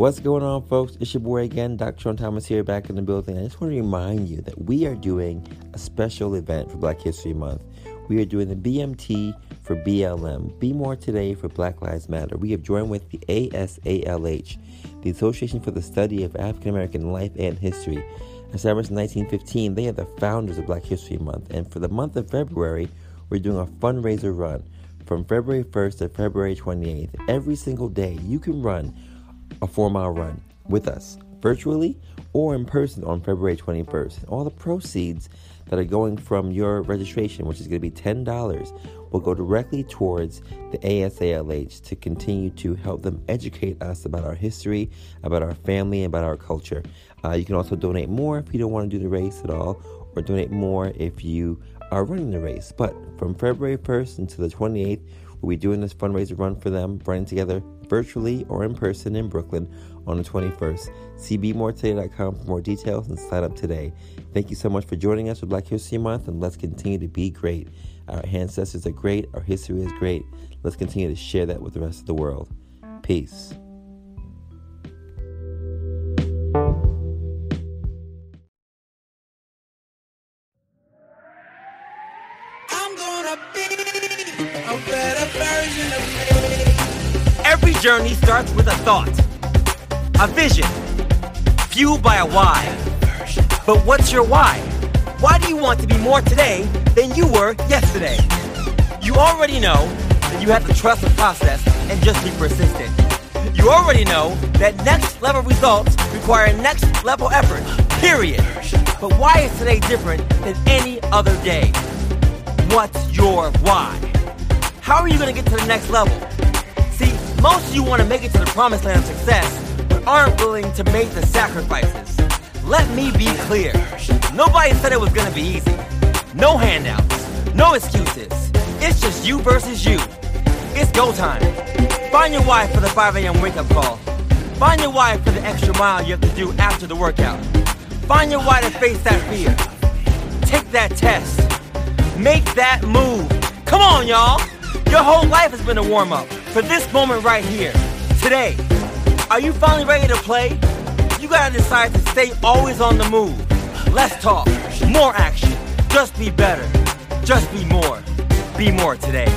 What's going on, folks? It's your boy again, Dr. Sean Thomas here, back in the building. I just want to remind you that we are doing a special event for Black History Month. We are doing the BMT for BLM, Be More Today for Black Lives Matter. We have joined with the ASALH, the Association for the Study of African American Life and History. Established in 1915, they are the founders of Black History Month. And for the month of February, we're doing a fundraiser run from February 1st to February 28th. Every single day, you can run a four mile run with us virtually or in person on February 21st. All the proceeds that are going from your registration, which is going to be $10, will go directly towards the ASALH to continue to help them educate us about our history, about our family, about our culture. Uh, you can also donate more if you don't want to do the race at all, or donate more if you are running the race. But from February 1st until the 28th, we'll be doing this fundraiser run for them, running together virtually or in person in Brooklyn on the 21st. CBMoreToday.com for more details and sign up today. Thank you so much for joining us for Black History Month, and let's continue to be great. Our ancestors are great, our history is great. Let's continue to share that with the rest of the world. Peace. Every journey starts with a thought, a vision, fueled by a why. But what's your why? Why do you want to be more today than you were yesterday? You already know that you have to trust the process and just be persistent. You already know that next level results require next level effort, period. But why is today different than any other day? What's your why? How are you going to get to the next level? Most of you want to make it to the promised land of success, but aren't willing to make the sacrifices. Let me be clear. Nobody said it was going to be easy. No handouts, no excuses. It's just you versus you. It's go time. Find your why for the 5 a.m. wake up call. Find your why for the extra mile you have to do after the workout. Find your why to face that fear. Take that test. Make that move. Come on, y'all. Your whole life has been a warm up for this moment right here, today. Are you finally ready to play? You gotta decide to stay always on the move. Less talk, more action. Just be better. Just be more. Be more today.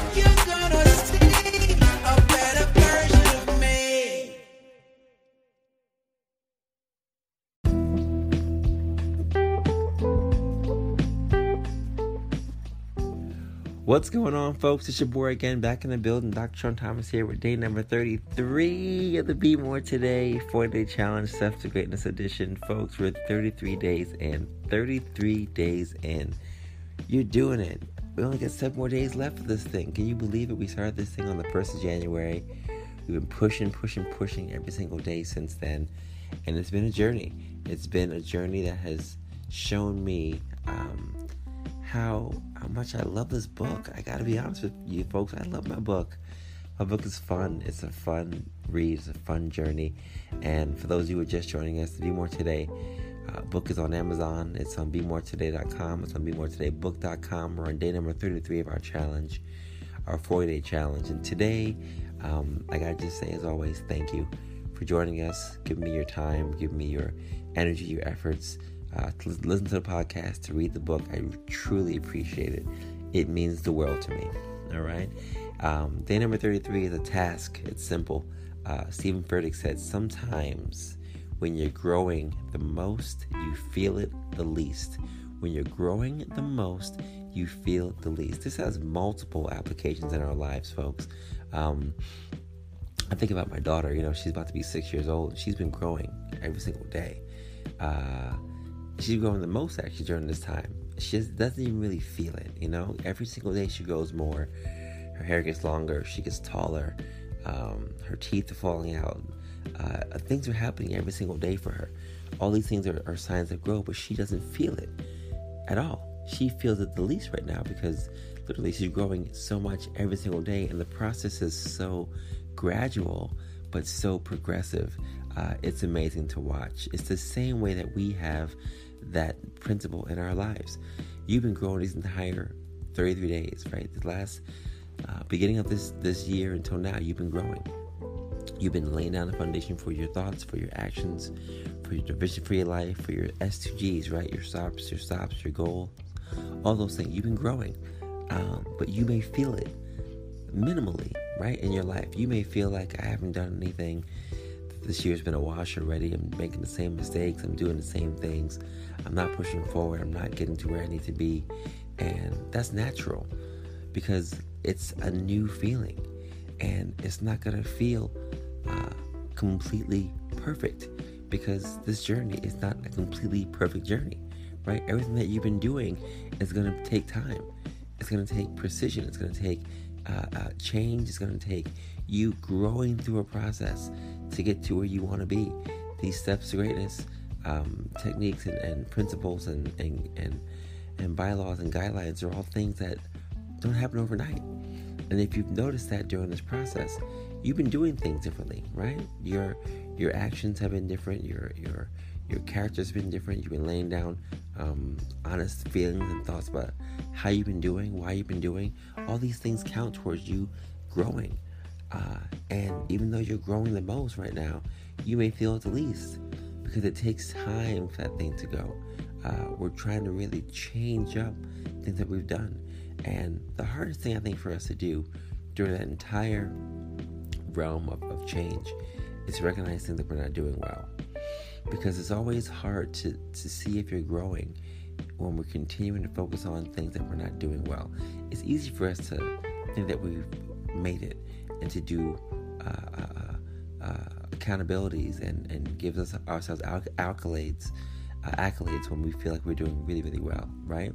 What's going on, folks? It's your boy again, back in the building. Dr. Sean Thomas here with day number 33 of the Be More Today 4 Day Challenge Steps to Greatness Edition. Folks, we're 33 days in. 33 days in. You're doing it. We only got seven more days left of this thing. Can you believe it? We started this thing on the 1st of January. We've been pushing, pushing, pushing every single day since then. And it's been a journey. It's been a journey that has shown me. Um, how how much I love this book. I gotta be honest with you folks, I love my book. My book is fun. It's a fun read. It's a fun journey. And for those of you who are just joining us, Be More Today, uh, book is on Amazon. It's on BeMoreToday.com. It's on BeMoreTodayBook.com. We're on day number 33 of our challenge, our 40-day challenge. And today, um, I gotta just say, as always, thank you for joining us, Give me your time, Give me your energy, your efforts uh, to listen to the podcast, to read the book. I truly appreciate it. It means the world to me. All right. Um, day number 33 is a task. It's simple. Uh, Steven Furtick said, Sometimes when you're growing the most, you feel it the least. When you're growing the most, you feel the least. This has multiple applications in our lives, folks. Um, I think about my daughter, you know, she's about to be six years old. She's been growing every single day. Uh, she's growing the most actually during this time. She just doesn't even really feel it, you know. Every single day she grows more. Her hair gets longer. She gets taller. Um, her teeth are falling out. Uh, things are happening every single day for her. All these things are, are signs of growth, but she doesn't feel it at all. She feels it the least right now because literally she's growing so much every single day, and the process is so gradual but so progressive. Uh, it's amazing to watch. It's the same way that we have that principle in our lives. You've been growing these entire 33 days, right? The last uh, beginning of this this year until now, you've been growing. You've been laying down the foundation for your thoughts, for your actions, for your vision for your life, for your S2Gs, right? Your stops, your stops, your goal, all those things. You've been growing, um, but you may feel it minimally, right, in your life. You may feel like I haven't done anything. This year's been a wash already. I'm making the same mistakes. I'm doing the same things. I'm not pushing forward. I'm not getting to where I need to be. And that's natural because it's a new feeling and it's not going to feel uh, completely perfect because this journey is not a completely perfect journey, right? Everything that you've been doing is going to take time. It's going to take precision. It's going to take uh, uh, change. It's going to take you growing through a process to get to where you want to be. These steps to greatness, um, techniques and, and principles and, and, and, and bylaws and guidelines are all things that don't happen overnight. And if you've noticed that during this process, you've been doing things differently, right? Your your actions have been different. Your your your character's been different. You've been laying down um, honest feelings and thoughts about how you've been doing, why you've been doing. All these things count towards you growing. Uh, and even though you're growing the most right now, you may feel it the least because it takes time for that thing to go. Uh, we're trying to really change up things that we've done. And the hardest thing I think for us to do during that entire realm of, of change is recognizing that we're not doing well. Because it's always hard to, to see if you're growing when we're continuing to focus on things that we're not doing well. It's easy for us to think that we've made it and to do uh, uh, uh, accountabilities and, and give us ourselves accolades. Uh, accolades when we feel like we're doing really, really well, right?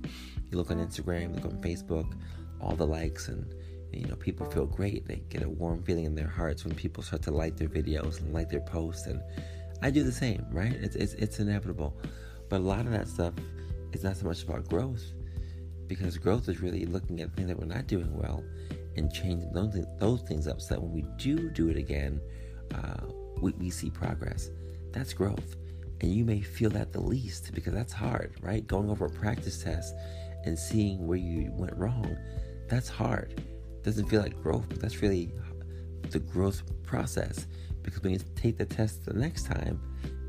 You look on Instagram, look on Facebook, all the likes and you know people feel great they get a warm feeling in their hearts when people start to like their videos and like their posts and i do the same right it's, it's, it's inevitable but a lot of that stuff is not so much about growth because growth is really looking at things that we're not doing well and change those, those things up so that when we do do it again uh, we, we see progress that's growth and you may feel that the least because that's hard right going over a practice test and seeing where you went wrong that's hard doesn't feel like growth, but that's really the growth process. Because when you take the test the next time,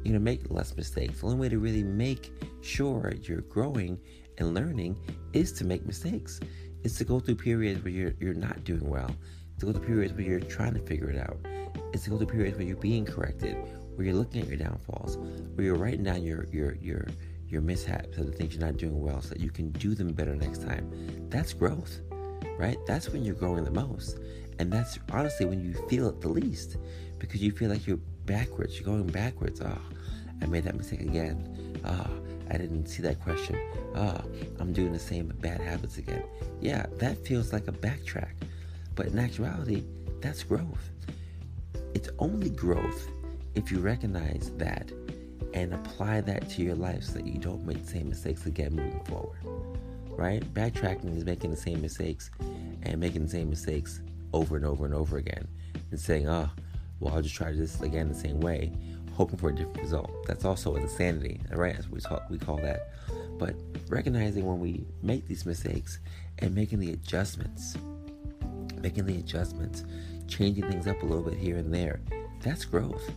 you're gonna make less mistakes. The only way to really make sure you're growing and learning is to make mistakes. It's to go through periods where you're you're not doing well. It's to go through periods where you're trying to figure it out. It's to go through periods where you're being corrected, where you're looking at your downfalls, where you're writing down your your your your mishaps and the things you're not doing well so that you can do them better next time. That's growth right? That's when you're growing the most. And that's honestly when you feel it the least because you feel like you're backwards. You're going backwards. Oh, I made that mistake again. Oh, I didn't see that question. Oh, I'm doing the same bad habits again. Yeah, that feels like a backtrack. But in actuality, that's growth. It's only growth if you recognize that and apply that to your life so that you don't make the same mistakes again moving forward right? Backtracking is making the same mistakes and making the same mistakes over and over and over again and saying, oh, well, I'll just try this again the same way, hoping for a different result. That's also insanity, right? What we call, we call that. But recognizing when we make these mistakes and making the adjustments, making the adjustments, changing things up a little bit here and there, that's growth.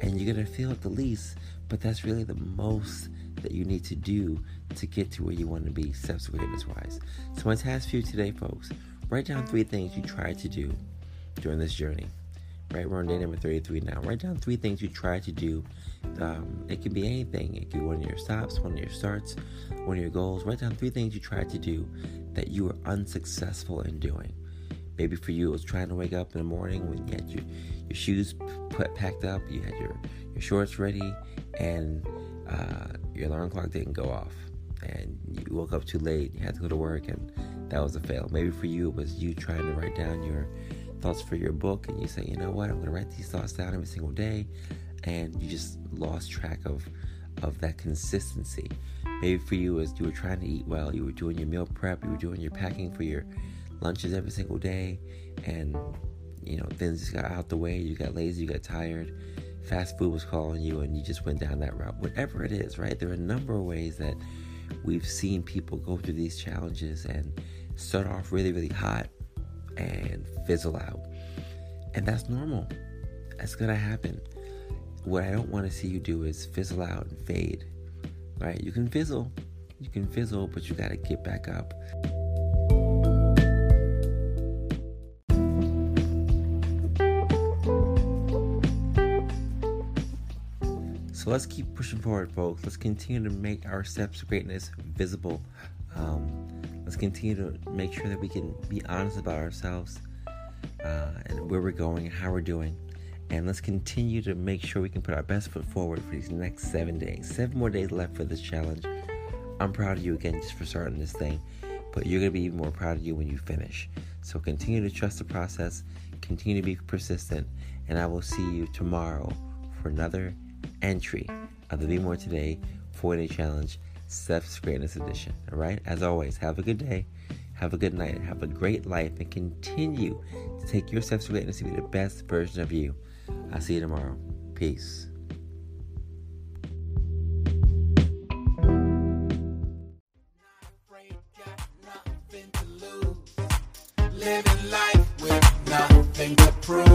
And you're to feel it the least, but that's really the most that you need to do to get to where you want to be steps greatness wise. So my task for you today, folks, write down three things you tried to do during this journey. Right, we're on day number 33 now. Write down three things you tried to do. Um, it can be anything. It could be one of your stops, one of your starts, one of your goals. Write down three things you tried to do that you were unsuccessful in doing. Maybe for you, it was trying to wake up in the morning when you had your, your shoes put, packed up, you had your, your shorts ready, and uh, your alarm clock didn't go off and you woke up too late, you had to go to work, and that was a fail. Maybe for you, it was you trying to write down your thoughts for your book, and you say, you know what, I'm going to write these thoughts down every single day, and you just lost track of of that consistency. Maybe for you, as you were trying to eat well, you were doing your meal prep, you were doing your packing for your lunches every single day, and you know things just got out the way. You got lazy, you got tired. Fast food was calling you, and you just went down that route. Whatever it is, right? There are a number of ways that we've seen people go through these challenges and start off really, really hot and fizzle out. And that's normal. That's gonna happen. What I don't want to see you do is fizzle out and fade. Right? You can fizzle, you can fizzle, but you gotta get back up. So let's keep pushing forward, folks. Let's continue to make our steps to greatness visible. Um, continue to make sure that we can be honest about ourselves uh, and where we're going and how we're doing. And let's continue to make sure we can put our best foot forward for these next seven days. Seven more days left for this challenge. I'm proud of you again just for starting this thing, but you're going to be even more proud of you when you finish. So continue to trust the process, continue to be persistent, and I will see you tomorrow for another entry of the Be More Today 4 Day Challenge Steps greatness Edition. All right? As always, have a good day, have a good night, have a great life, and continue to take your steps to greatness to be the best version of you. I'll see you tomorrow. Peace. Living life with nothing to prove.